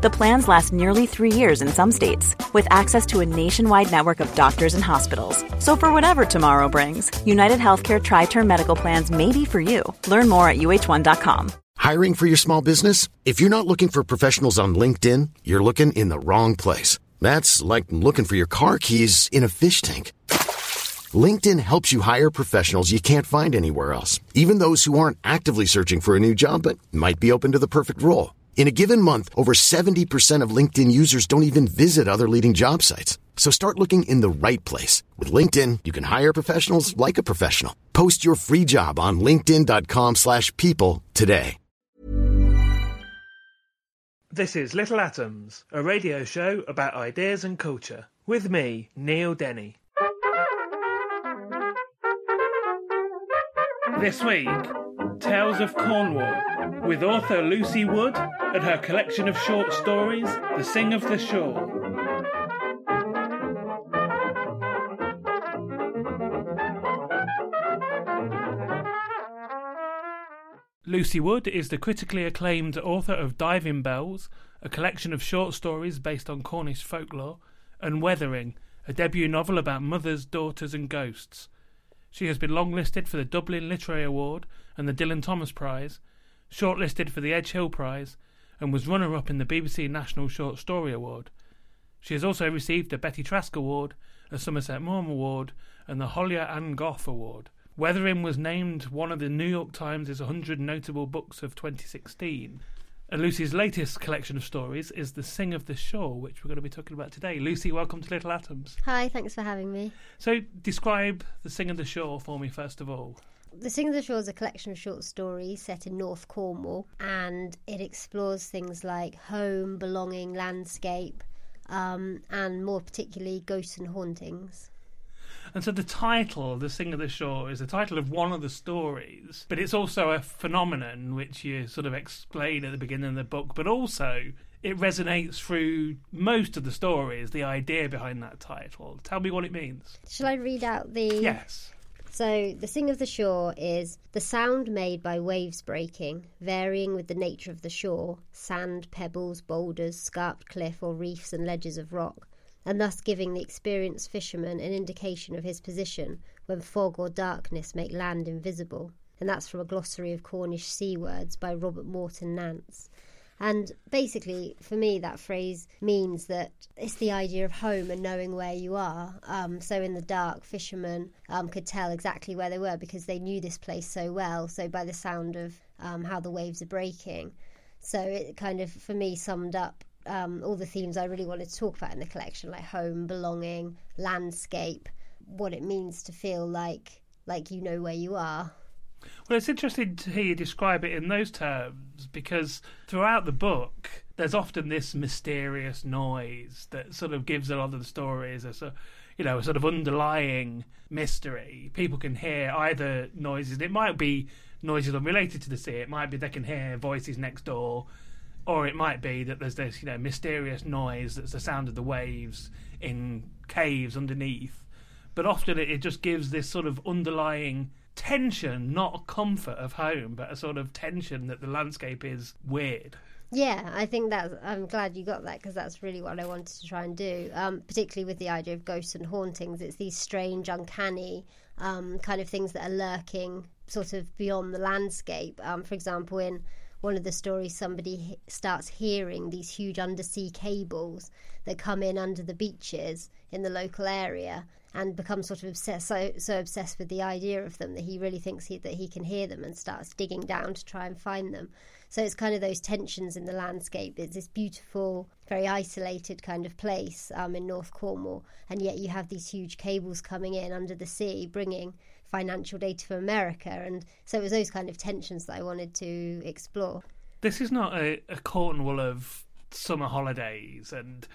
The plans last nearly three years in some states, with access to a nationwide network of doctors and hospitals. So, for whatever tomorrow brings, United Healthcare Tri Term Medical Plans may be for you. Learn more at uhone.com. Hiring for your small business? If you're not looking for professionals on LinkedIn, you're looking in the wrong place. That's like looking for your car keys in a fish tank. LinkedIn helps you hire professionals you can't find anywhere else, even those who aren't actively searching for a new job but might be open to the perfect role. In a given month, over 70% of LinkedIn users don't even visit other leading job sites. So start looking in the right place. With LinkedIn, you can hire professionals like a professional. Post your free job on linkedin.com slash people today. This is Little Atoms, a radio show about ideas and culture. With me, Neil Denny. This week, Tales of Cornwall, with author Lucy Wood and her collection of short stories, The Sing of the Shore. Lucy Wood is the critically acclaimed author of Diving Bells, a collection of short stories based on Cornish folklore, and Weathering, a debut novel about mothers, daughters, and ghosts. She has been longlisted for the Dublin Literary Award and the Dylan Thomas Prize, shortlisted for the Edge Hill Prize, and was runner up in the BBC National Short Story Award. She has also received a Betty Trask Award, a Somerset Maugham Award, and the Holyer an Gof Award. Weathering was named one of the New York Times' 100 Notable Books of 2016. And Lucy's latest collection of stories is The Sing of the Shore, which we're going to be talking about today. Lucy, welcome to Little Atoms. Hi, thanks for having me. So, describe The Sing of the Shore for me, first of all. The Sing of the Shore is a collection of short stories set in North Cornwall, and it explores things like home, belonging, landscape, um, and more particularly ghosts and hauntings. And so the title, The Sing of the Shore, is the title of one of the stories, but it's also a phenomenon which you sort of explain at the beginning of the book, but also it resonates through most of the stories, the idea behind that title. Tell me what it means. Shall I read out the. Yes. So, the sing of the shore is the sound made by waves breaking, varying with the nature of the shore sand, pebbles, boulders, scarped cliff, or reefs and ledges of rock and thus giving the experienced fisherman an indication of his position when fog or darkness make land invisible. And that's from a glossary of Cornish sea words by Robert Morton Nance. And basically, for me, that phrase means that it's the idea of home and knowing where you are. Um, so, in the dark, fishermen um, could tell exactly where they were because they knew this place so well. So, by the sound of um, how the waves are breaking. So, it kind of, for me, summed up um, all the themes I really wanted to talk about in the collection, like home, belonging, landscape, what it means to feel like like you know where you are. Well, it's interesting to hear you describe it in those terms because throughout the book, there's often this mysterious noise that sort of gives a lot of the stories a sort, you know, a sort of underlying mystery. People can hear either noises. It might be noises unrelated to the sea. It might be they can hear voices next door or it might be that there's this you know mysterious noise that's the sound of the waves in caves underneath but often it, just gives this sort of underlying tension not a comfort of home but a sort of tension that the landscape is weird yeah, I think that I'm glad you got that because that's really what I wanted to try and do. Um, particularly with the idea of ghosts and hauntings, it's these strange, uncanny um, kind of things that are lurking sort of beyond the landscape. Um, for example, in one of the stories somebody starts hearing these huge undersea cables that come in under the beaches in the local area and becomes sort of obsessed, so, so obsessed with the idea of them that he really thinks he, that he can hear them and starts digging down to try and find them. So it's kind of those tensions in the landscape. It's this beautiful, very isolated kind of place um, in North Cornwall, and yet you have these huge cables coming in under the sea, bringing financial data for America. And so it was those kind of tensions that I wanted to explore. This is not a, a Cornwall of summer holidays, and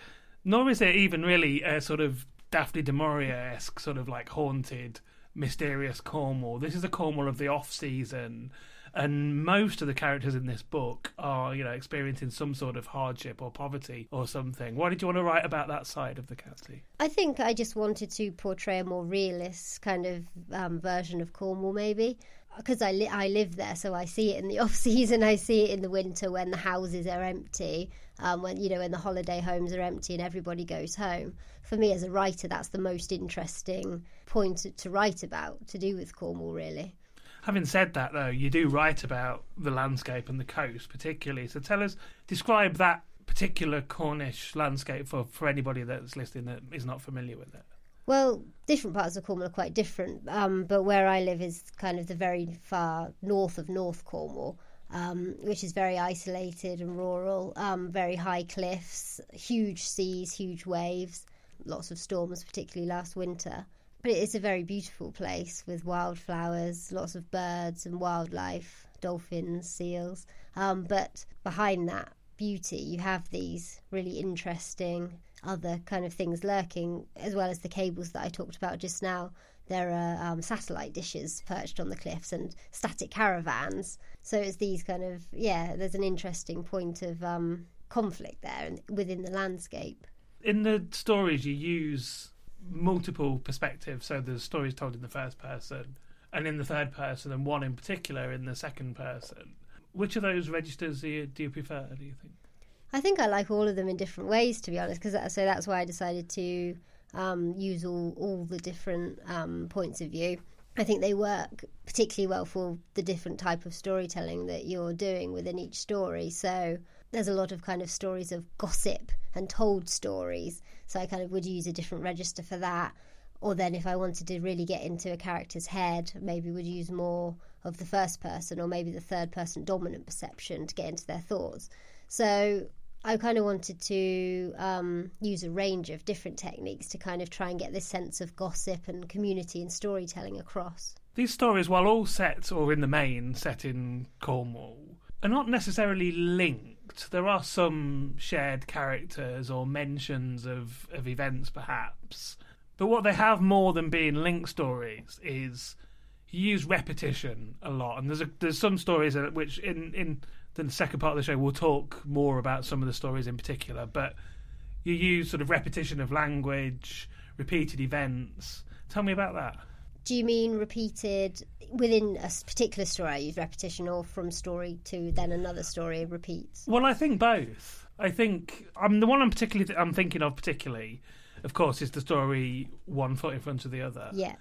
nor is it even really a sort of Daphne du esque sort of like haunted, mysterious Cornwall. This is a Cornwall of the off season, and most of the characters in this book are, you know, experiencing some sort of hardship or poverty or something. Why did you want to write about that side of the county? I think I just wanted to portray a more realist kind of um, version of Cornwall, maybe because I li- I live there, so I see it in the off season. I see it in the winter when the houses are empty, um, when you know when the holiday homes are empty and everybody goes home. For me as a writer, that's the most interesting point to, to write about to do with Cornwall, really. Having said that, though, you do write about the landscape and the coast, particularly. So tell us, describe that particular Cornish landscape for, for anybody that's listening that is not familiar with it. Well, different parts of Cornwall are quite different, um, but where I live is kind of the very far north of North Cornwall, um, which is very isolated and rural, um, very high cliffs, huge seas, huge waves, lots of storms, particularly last winter. But it is a very beautiful place with wildflowers, lots of birds and wildlife, dolphins, seals. Um, but behind that beauty, you have these really interesting other kind of things lurking, as well as the cables that I talked about just now. There are um, satellite dishes perched on the cliffs and static caravans. So it's these kind of, yeah, there's an interesting point of um, conflict there within the landscape. In the stories, you use multiple perspectives. So the story is told in the first person and in the third person, and one in particular in the second person. Which of those registers do you, do you prefer? Do you think? I think I like all of them in different ways, to be honest. Because so that's why I decided to um, use all all the different um, points of view. I think they work particularly well for the different type of storytelling that you're doing within each story. So there's a lot of kind of stories of gossip and told stories. So I kind of would use a different register for that. Or then if I wanted to really get into a character's head, maybe would use more of the first person or maybe the third person dominant perception to get into their thoughts. So I kind of wanted to um, use a range of different techniques to kind of try and get this sense of gossip and community and storytelling across. These stories, while all set or in the main set in Cornwall, are not necessarily linked. There are some shared characters or mentions of, of events, perhaps. But what they have more than being linked stories is you use repetition a lot, and there's a, there's some stories which in in the second part of the show we'll talk more about some of the stories in particular, but you use sort of repetition of language, repeated events. Tell me about that. Do you mean repeated within a particular story? I use repetition, or from story to then another story repeats? Well, I think both. I think I'm the one I'm particularly th- I'm thinking of particularly, of course, is the story one foot in front of the other. Yeah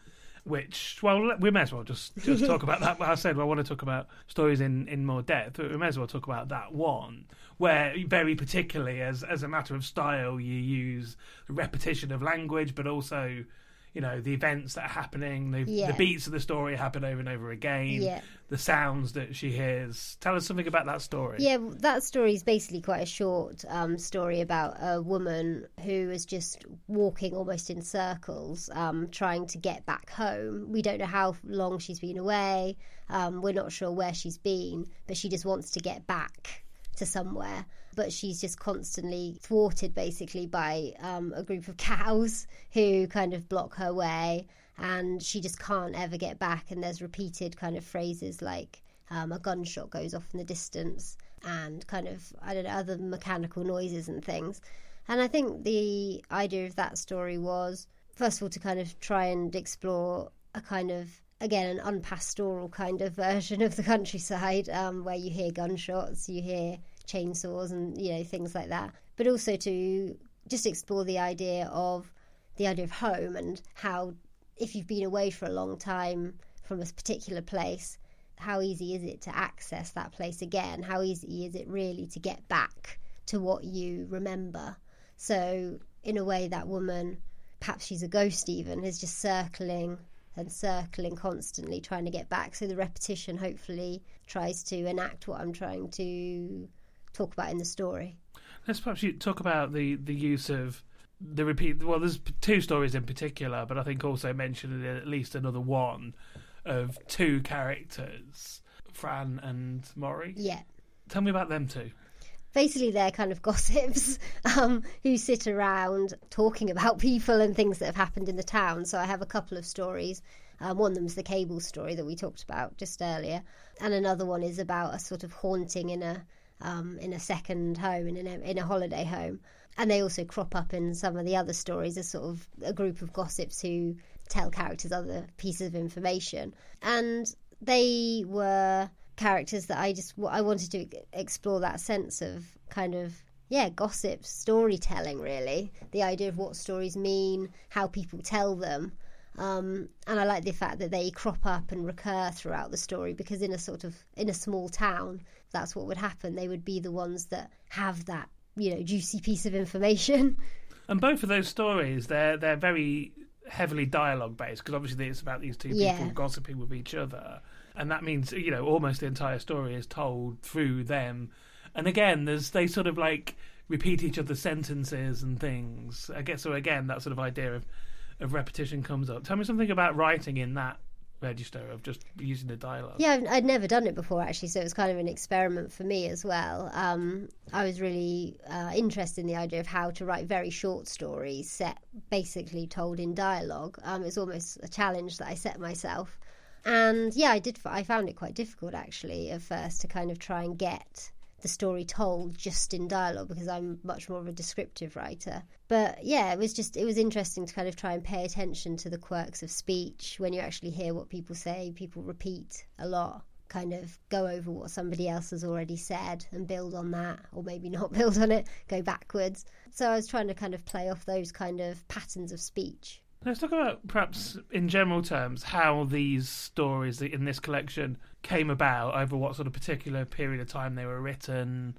which well we may as well just just talk about that. I said well, I want to talk about stories in, in more depth, but we may as well talk about that one where very particularly as as a matter of style you use repetition of language, but also you know the events that are happening, the, yeah. the beats of the story happen over and over again. Yeah. The sounds that she hears. Tell us something about that story. Yeah, that story is basically quite a short um, story about a woman who is just walking almost in circles, um, trying to get back home. We don't know how long she's been away. Um, we're not sure where she's been, but she just wants to get back to somewhere but she's just constantly thwarted basically by um, a group of cows who kind of block her way and she just can't ever get back. And there's repeated kind of phrases like um, a gunshot goes off in the distance and kind of I don't know other mechanical noises and things. And I think the idea of that story was first of all to kind of try and explore a kind of again an unpastoral kind of version of the countryside um, where you hear gunshots you hear chainsaws and you know things like that. But also to just explore the idea of the idea of home and how if you've been away for a long time from a particular place how easy is it to access that place again? How easy is it really to get back to what you remember? So in a way that woman perhaps she's a ghost even is just circling and circling constantly trying to get back. So the repetition hopefully tries to enact what i'm trying to talk about in the story. Let's perhaps talk about the, the use of the repeat. Well, there's two stories in particular, but I think also mentioned at least another one of two characters, Fran and Maury. Yeah. Tell me about them two. Basically, they're kind of gossips um, who sit around talking about people and things that have happened in the town. So I have a couple of stories Um, one of them's the cable story that we talked about just earlier, and another one is about a sort of haunting in a um, in a second home in a, in a holiday home. And they also crop up in some of the other stories as sort of a group of gossips who tell characters other pieces of information. And they were characters that I just I wanted to explore that sense of kind of yeah gossip storytelling really the idea of what stories mean how people tell them um, and I like the fact that they crop up and recur throughout the story because in a sort of in a small town, that's what would happen. They would be the ones that have that you know juicy piece of information. And both of those stories, they're they're very heavily dialogue based because obviously it's about these two yeah. people gossiping with each other, and that means you know almost the entire story is told through them. And again, there's they sort of like repeat each other's sentences and things. I guess so. Again, that sort of idea of of repetition comes up. Tell me something about writing in that register of just using the dialogue. Yeah, I'd never done it before actually, so it was kind of an experiment for me as well. Um, I was really uh, interested in the idea of how to write very short stories set basically told in dialogue. Um, it was almost a challenge that I set myself. And yeah, I did. I found it quite difficult actually at first to kind of try and get the story told just in dialogue because I'm much more of a descriptive writer. But yeah, it was just it was interesting to kind of try and pay attention to the quirks of speech when you actually hear what people say. People repeat a lot, kind of go over what somebody else has already said and build on that, or maybe not build on it, go backwards. So I was trying to kind of play off those kind of patterns of speech. Let's talk about perhaps in general terms how these stories in this collection came about over what sort of particular period of time they were written,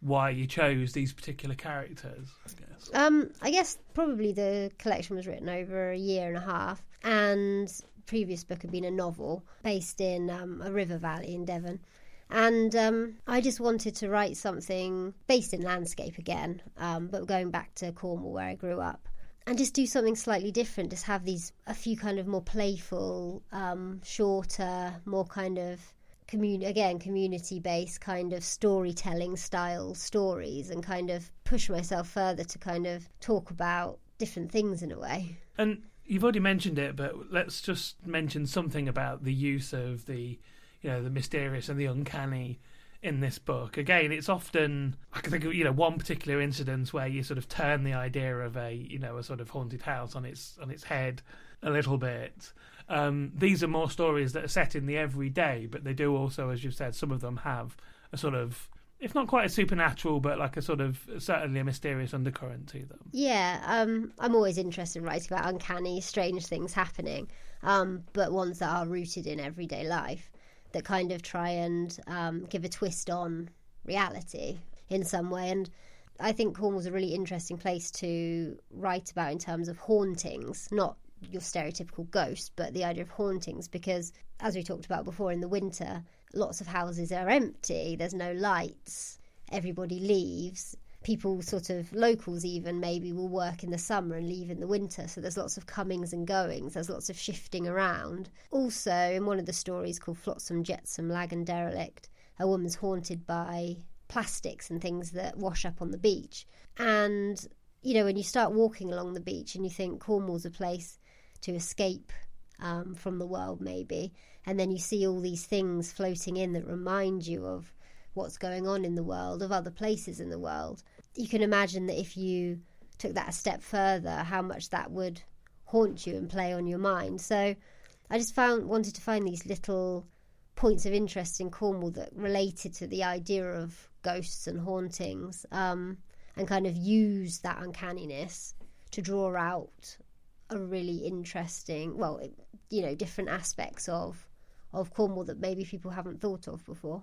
why you chose these particular characters. I guess. Um, I guess probably the collection was written over a year and a half, and previous book had been a novel based in um, a river valley in Devon. And um, I just wanted to write something based in landscape again, um, but going back to Cornwall where I grew up and just do something slightly different. Just have these a few kind of more playful, um, shorter, more kind of commun again community based kind of storytelling style stories, and kind of push myself further to kind of talk about different things in a way. And you've already mentioned it, but let's just mention something about the use of the, you know, the mysterious and the uncanny in this book. Again, it's often I can think of you know one particular incident where you sort of turn the idea of a you know a sort of haunted house on its on its head a little bit. Um, these are more stories that are set in the everyday, but they do also, as you've said, some of them have a sort of if not quite a supernatural, but like a sort of certainly a mysterious undercurrent to them. Yeah, um, I'm always interested in writing about uncanny, strange things happening, um, but ones that are rooted in everyday life that kind of try and um, give a twist on reality in some way. And I think Cornwall's a really interesting place to write about in terms of hauntings, not your stereotypical ghost, but the idea of hauntings, because as we talked about before, in the winter, lots of houses are empty, there's no lights, everybody leaves, people sort of locals even maybe will work in the summer and leave in the winter. So there's lots of comings and goings. There's lots of shifting around. Also in one of the stories called flotsam jetsam lagan derelict a woman's haunted by plastics and things that wash up on the beach. And you know when you start walking along the beach and you think cornwall's a place to escape um, from the world maybe and then you see all these things floating in that remind you of what's going on in the world, of other places in the world you can imagine that if you took that a step further, how much that would haunt you and play on your mind. So I just found wanted to find these little points of interest in Cornwall that related to the idea of ghosts and hauntings, um, and kind of use that uncanniness to draw out a really interesting, well, you know, different aspects of of Cornwall that maybe people haven't thought of before.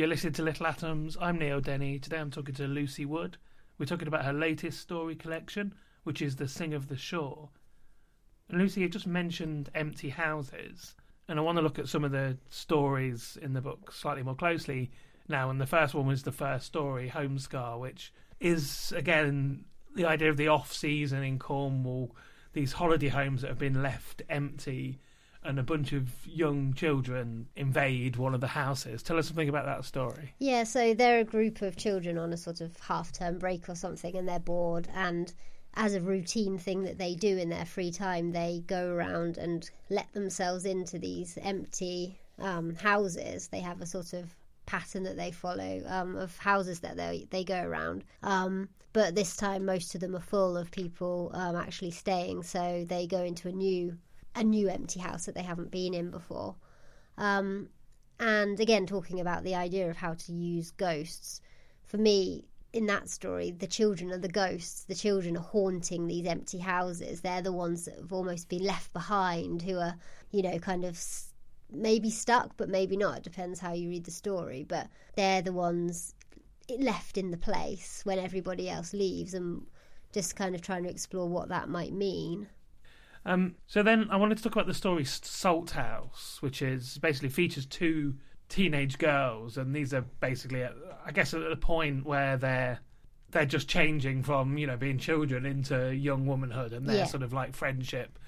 You're listening to Little Atoms. I'm Neil Denny. Today I'm talking to Lucy Wood. We're talking about her latest story collection, which is The Sing of the Shore. And Lucy, you just mentioned empty houses, and I want to look at some of the stories in the book slightly more closely now. And the first one was the first story, Homescar, which is, again, the idea of the off season in Cornwall, these holiday homes that have been left empty and a bunch of young children invade one of the houses. Tell us something about that story. Yeah, so they're a group of children on a sort of half term break or something, and they're bored. And as a routine thing that they do in their free time, they go around and let themselves into these empty um, houses. They have a sort of pattern that they follow um, of houses that they they go around. Um, but this time, most of them are full of people um, actually staying, so they go into a new a new empty house that they haven't been in before. Um, and again, talking about the idea of how to use ghosts, for me, in that story, the children are the ghosts. The children are haunting these empty houses. They're the ones that have almost been left behind, who are, you know, kind of maybe stuck, but maybe not. It depends how you read the story. But they're the ones left in the place when everybody else leaves, and just kind of trying to explore what that might mean. Um, so then I wanted to talk about the story Salt House, which is basically features two teenage girls, and these are basically, at, I guess, at a point where they're they're just changing from you know being children into young womanhood, and their Yeah. sort of like friendship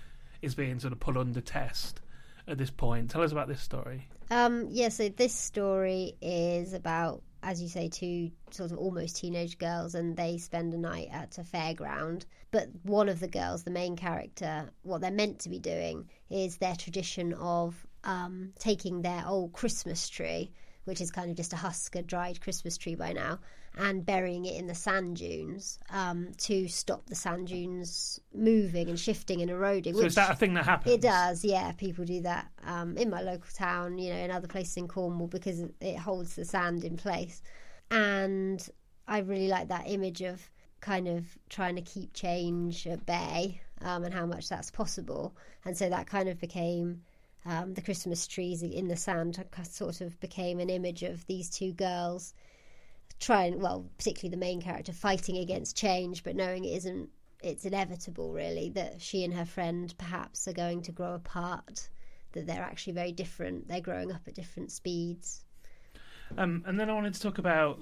is being sort of put under test at this point. Tell us about this story. Um, yeah, so this story is about, as you say, two sort of almost teenage girls, and they spend a night at a fairground. But one of the girls, the main character, what they're meant to be doing is their tradition of um, taking their old Christmas tree, which is kind of just a husk, a dried Christmas tree by now, and burying it in the sand dunes um, to stop the sand dunes moving and shifting and eroding. So is that a thing that happens? it does, yeah. People do that um, in my local town, you know, in other places in Cornwall because it holds the sand in place. And I really like that image of kind of trying to keep change at bay um, and how much that's possible. And so that kind of became um, the Christmas trees in the sand, sort of became an image of these two girls trying, well, particularly the main character, fighting against change, but knowing it isn't it's inevitable really that she and her friend perhaps are going to grow apart that they're actually very different they're growing up at different speeds Um, and then I wanted to talk about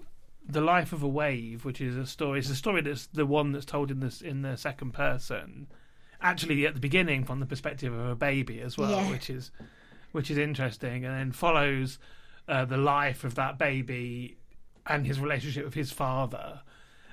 the life of a wave, which is a story. It's a story that's the one that's told in this in the second person. Actually, at the beginning, from the perspective of a baby as well, Yeah. which is which is interesting, and then follows uh, the life of that baby and his relationship with his father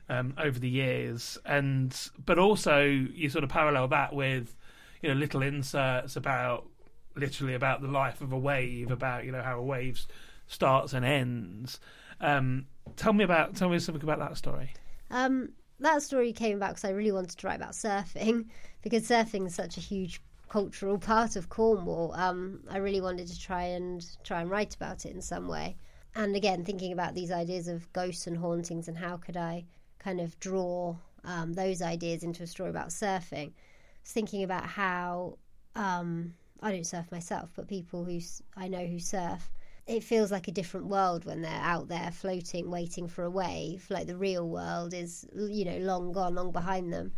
um, over the years, and but also you sort of parallel that with you know little inserts about literally about the life of a wave, about you know how a wave starts and ends. Um, tell me about tell me something about that story. Um, that story came about because I really wanted to write about surfing because surfing is such a huge cultural part of Cornwall. Um, I really wanted to try and try and write about it in some way. And again, thinking about these ideas of ghosts and hauntings and how could I kind of draw um, those ideas into a story about surfing. Thinking about how um, I don't surf myself, but people who I know who surf it feels like a different world when they're out there floating, waiting for a wave. Like the real world is, you know, long gone, long behind them.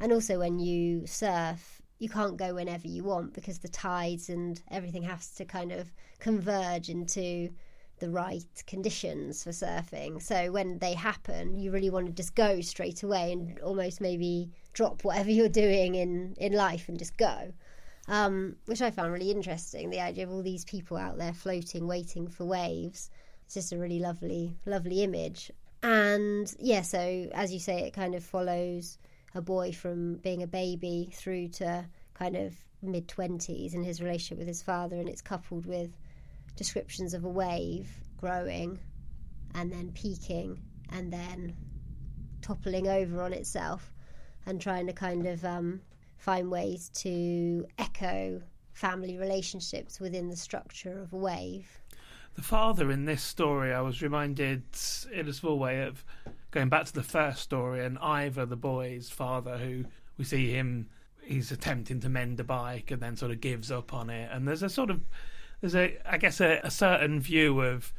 And also when you surf, you can't go whenever you want because the tides and everything has to kind of converge into the right conditions for surfing. So when they happen, you really want to just go straight away and almost maybe drop whatever you're doing in, in life and just go um, which I found really interesting. The idea of all these people out there floating, waiting for waves. It's just a really lovely, lovely image. And yeah, so as you say, it kind of follows a boy from being a baby through to kind of mid 20s and his relationship with his father, and it's coupled with descriptions of a wave growing and then peaking and then toppling over on itself and trying to kind of um, find ways to echo family relationships within the structure of a wave. The father in this story, I was reminded in a small way of going back to the first story and Ivor, the boy's father, who we see him, he's attempting to mend a bike and then sort of gives up on it. And there's a sort of, there's a, I guess, a, a certain view of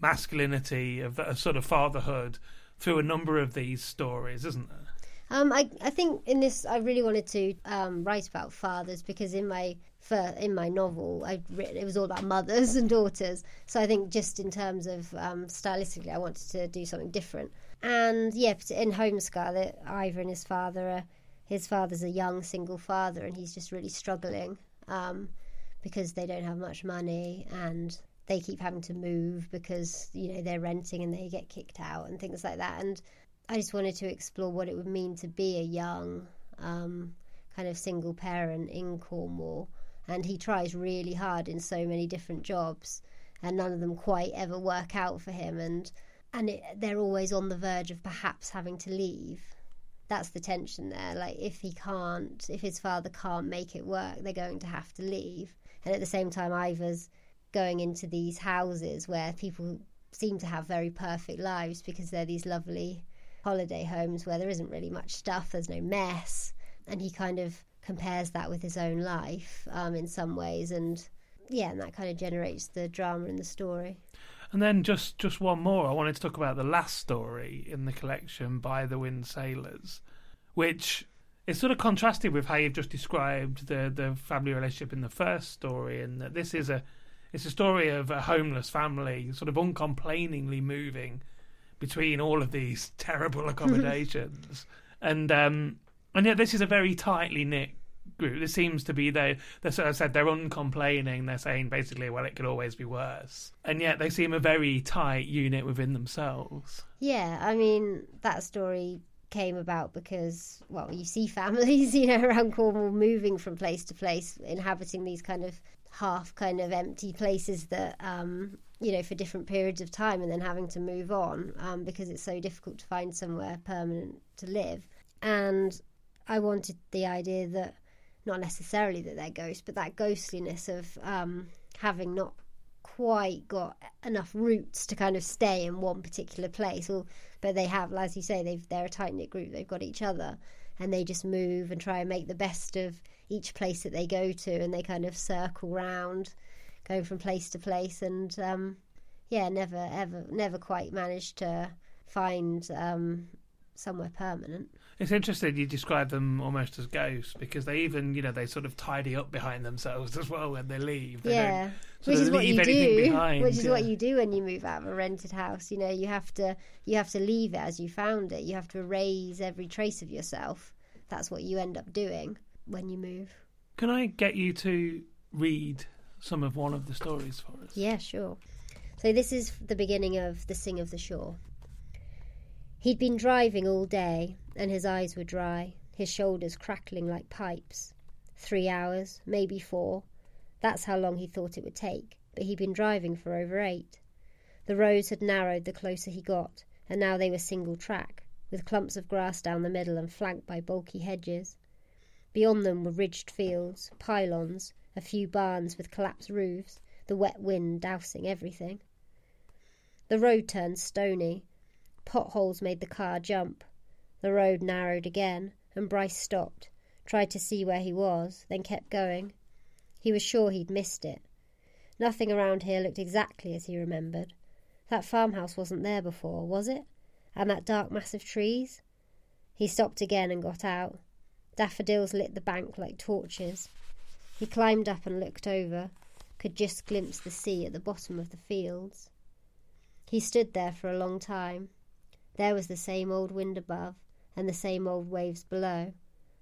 masculinity, of a sort of fatherhood through a number of these stories, isn't there? Um, I, I think in this I really wanted to um, write about fathers because in my for, in my novel I it was all about mothers and daughters. So I think just in terms of um, stylistically, I wanted to do something different. And yeah, in Home Scarlet, Ivor and his father are, his father's a young single father, and he's just really struggling um, because they don't have much money and they keep having to move because you know they're renting and they get kicked out and things like that. And I just wanted to explore what it would mean to be a young um, kind of single parent in Cornwall. And he tries really hard in so many different jobs, and none of them quite ever work out for him. And and it, they're always on the verge of perhaps having to leave. That's the tension there. Like if he can't, if his father can't make it work, they're going to have to leave. And at the same time, Ivor's going into these houses where people seem to have very perfect lives because they're these lovely holiday homes where there isn't really much stuff, there's no mess. And he kind of compares that with his own life um, in some ways. And yeah, and that kind of generates the drama in the story. And then just, just one more. I wanted to talk about the last story in the collection by the Wind Sailors, which is sort of contrasted with how you've just described the, the family relationship in the first story, and that this is a it's a story of a homeless family sort of uncomplainingly moving between all of these terrible accommodations. and um, and yet this is a very tightly knit group. This seems to be they. As I said, they're uncomplaining. They're saying basically, well, it could always be worse. And yet they seem a very tight unit within themselves. Yeah, I mean that story came about because well, you see families, you know, around Cornwall moving from place to place, inhabiting these kind of half kind of empty places that um, you know for different periods of time and then having to move on um, because it's so difficult to find somewhere permanent to live. And i wanted the idea that not necessarily that they're ghosts but that ghostliness of um, having not quite got enough roots to kind of stay in one particular place. Or but they have as you say they've they're a tight knit group they've got each other and they just move and try and make the best of each place that they go to and they kind of circle round going from place to place and um, yeah never ever never quite managed to find um, somewhere permanent. It's interesting you describe them almost as ghosts because they even you know they sort of tidy up behind themselves as well when they leave. They yeah which is what you do. behind, which is yeah. what you do when you move out of a rented house. You know you have to you have to leave it as you found it. You have to erase every trace of yourself. That's what you end up doing when you move. Can I get you to read some of one of the stories for us? Yeah, sure. So this is the beginning of The Sing of the Shore. He'd been driving all day, and his eyes were dry, his shoulders crackling like pipes. Three hours, maybe four. That's how long he thought it would take, but he'd been driving for over eight. The roads had narrowed the closer he got, and now they were single track. with clumps of grass down the middle and flanked by bulky hedges. Beyond them were ridged fields, pylons, a few barns with collapsed roofs, the wet wind dousing everything. The road turned stony. Potholes made the car jump. The road narrowed again, and Bryce stopped, tried to see where he was, then kept going. He was sure he'd missed it. Nothing around here looked exactly as he remembered. That farmhouse wasn't there before, was it? And that dark mass of trees? He stopped again and got out. Daffodils lit the bank like torches. He climbed up and looked over, could just glimpse the sea at the bottom of the fields. He stood there for a long time. There was the same old wind above, and the same old waves below,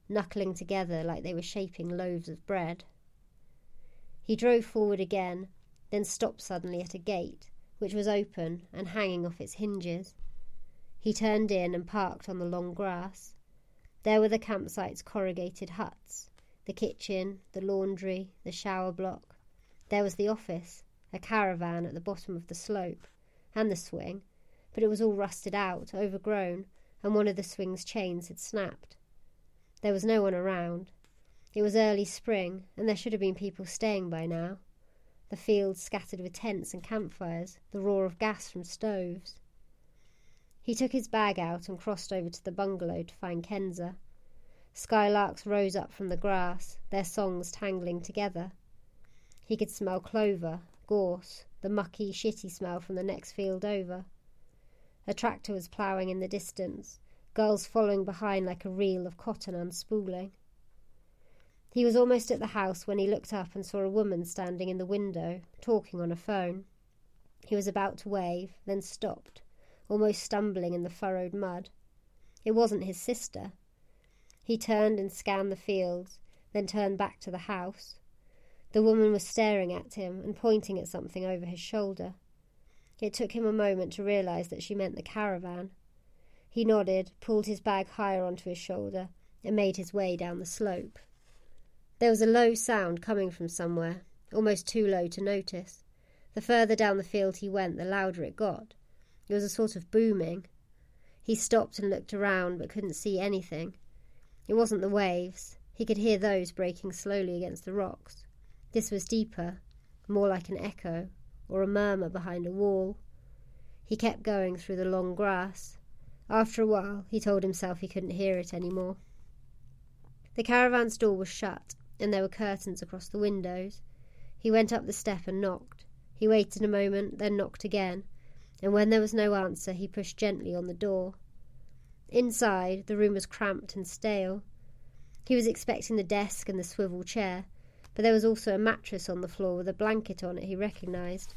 knuckling together like they were shaping loaves of bread. He drove forward again, then stopped suddenly at a gate, which was open and hanging off its hinges. He turned in and parked on the long grass. There were the campsite's corrugated huts, the kitchen, the laundry, the shower block. There was the office, a caravan at the bottom of the slope, and the swing, but it was all rusted out, overgrown, and one of the swing's chains had snapped. There was no one around. It was early spring, and there should have been people staying by now. The fields scattered with tents and campfires, the roar of gas from stoves. He took his bag out and crossed over to the bungalow to find Kenza. Skylarks rose up from the grass, their songs tangling together. He could smell clover, gorse, the mucky, shitty smell from the next field over. A tractor was ploughing in the distance, girls following behind like a reel of cotton unspooling. He was almost at the house when he looked up and saw a woman standing in the window, talking on a phone. He was about to wave, then stopped, almost stumbling in the furrowed mud. It wasn't his sister. He turned and scanned the fields, then turned back to the house. The woman was staring at him and pointing at something over his shoulder. It took him a moment to realize that she meant the caravan. He nodded, pulled his bag higher onto his shoulder, and made his way down the slope. There was a low sound coming from somewhere, almost too low to notice. The further down the field he went, the louder it got. It was a sort of booming. He stopped and looked around, but couldn't see anything. It wasn't the waves. He could hear those breaking slowly against the rocks. This was deeper, more like an echo, or a murmur behind a wall. He kept going through the long grass. After a while, he told himself he couldn't hear it any more. The caravan's door was shut, and there were curtains across the windows. He went up the step and knocked. He waited a moment, then knocked again, and when there was no answer, he pushed gently on the door. Inside, the room was cramped and stale. He was expecting the desk and the swivel chair, but there was also a mattress on the floor with a blanket on it he recognised.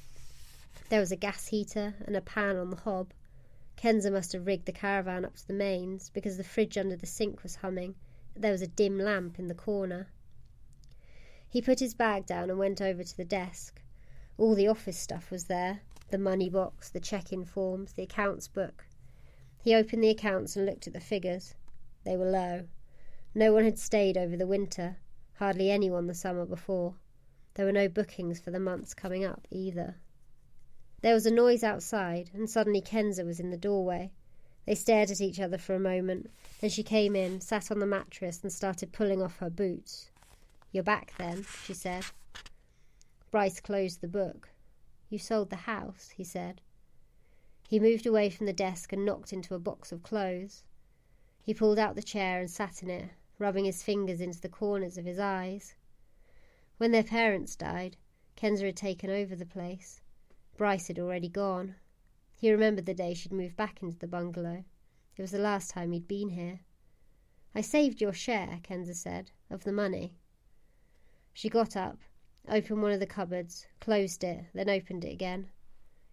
There was a gas heater and a pan on the hob. Kenza must have rigged the caravan up to the mains because the fridge under the sink was humming. There was a dim lamp in the corner. He put his bag down and went over to the desk. All the office stuff was there the money box, the check in forms, the accounts book. He opened the accounts and looked at the figures. They were low. No one had stayed over the winter, hardly anyone the summer before. There were no bookings for the months coming up either. There was a noise outside, and suddenly Kenza was in the doorway. They stared at each other for a moment. Then she came in, sat on the mattress, and started pulling off her boots. You're back then, she said. Bryce closed the book. You sold the house, he said. He moved away from the desk and knocked into a box of clothes. He pulled out the chair and sat in it, rubbing his fingers into the corners of his eyes. When their parents died, Kenza had taken over the place. Bryce had already gone. He remembered the day she'd moved back into the bungalow. It was the last time he'd been here. I saved your share, Kenza said, of the money. She got up, opened one of the cupboards, closed it, then opened it again.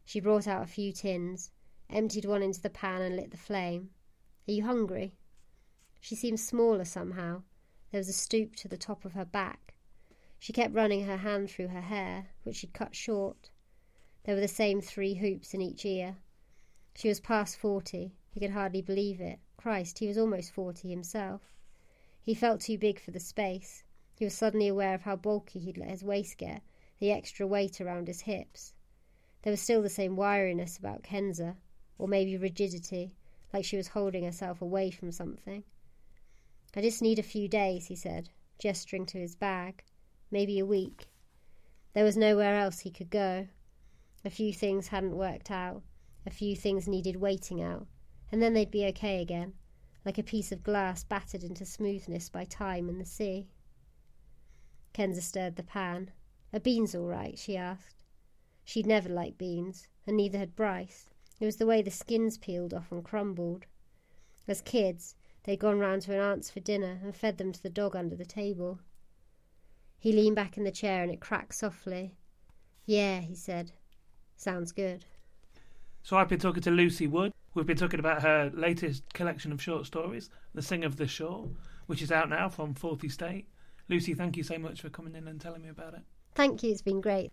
She brought out a few tins, emptied one into the pan and lit the flame. Are you hungry? She seemed smaller somehow. There was a stoop to the top of her back. She kept running her hand through her hair, which she'd cut short. There were the same three hoops in each ear. She was past forty. He could hardly believe it. Christ, he was almost forty himself. He felt too big for the space. He was suddenly aware of how bulky he'd let his waist get, the extra weight around his hips. There was still the same wiriness about Kenza, or maybe rigidity, like she was holding herself away from something. I just need a few days, he said, gesturing to his bag. Maybe a week. There was nowhere else he could go. A few things hadn't worked out. A few things needed waiting out. And then they'd be okay again, like a piece of glass battered into smoothness by time and the sea. Kenza stirred the pan. Are beans all right? she asked. She'd never liked beans, and neither had Bryce. It was the way the skins peeled off and crumbled. As kids, they'd gone round to an aunt's for dinner and fed them to the dog under the table. He leaned back in the chair and it cracked softly. Yeah, he said. Sounds good. So I've been talking to Lucy Wood. We've been talking about her latest collection of short stories, The Sing of the Shore, which is out now from Fourth Estate. Lucy, thank you so much for coming in and telling me about it. Thank you, it's been great.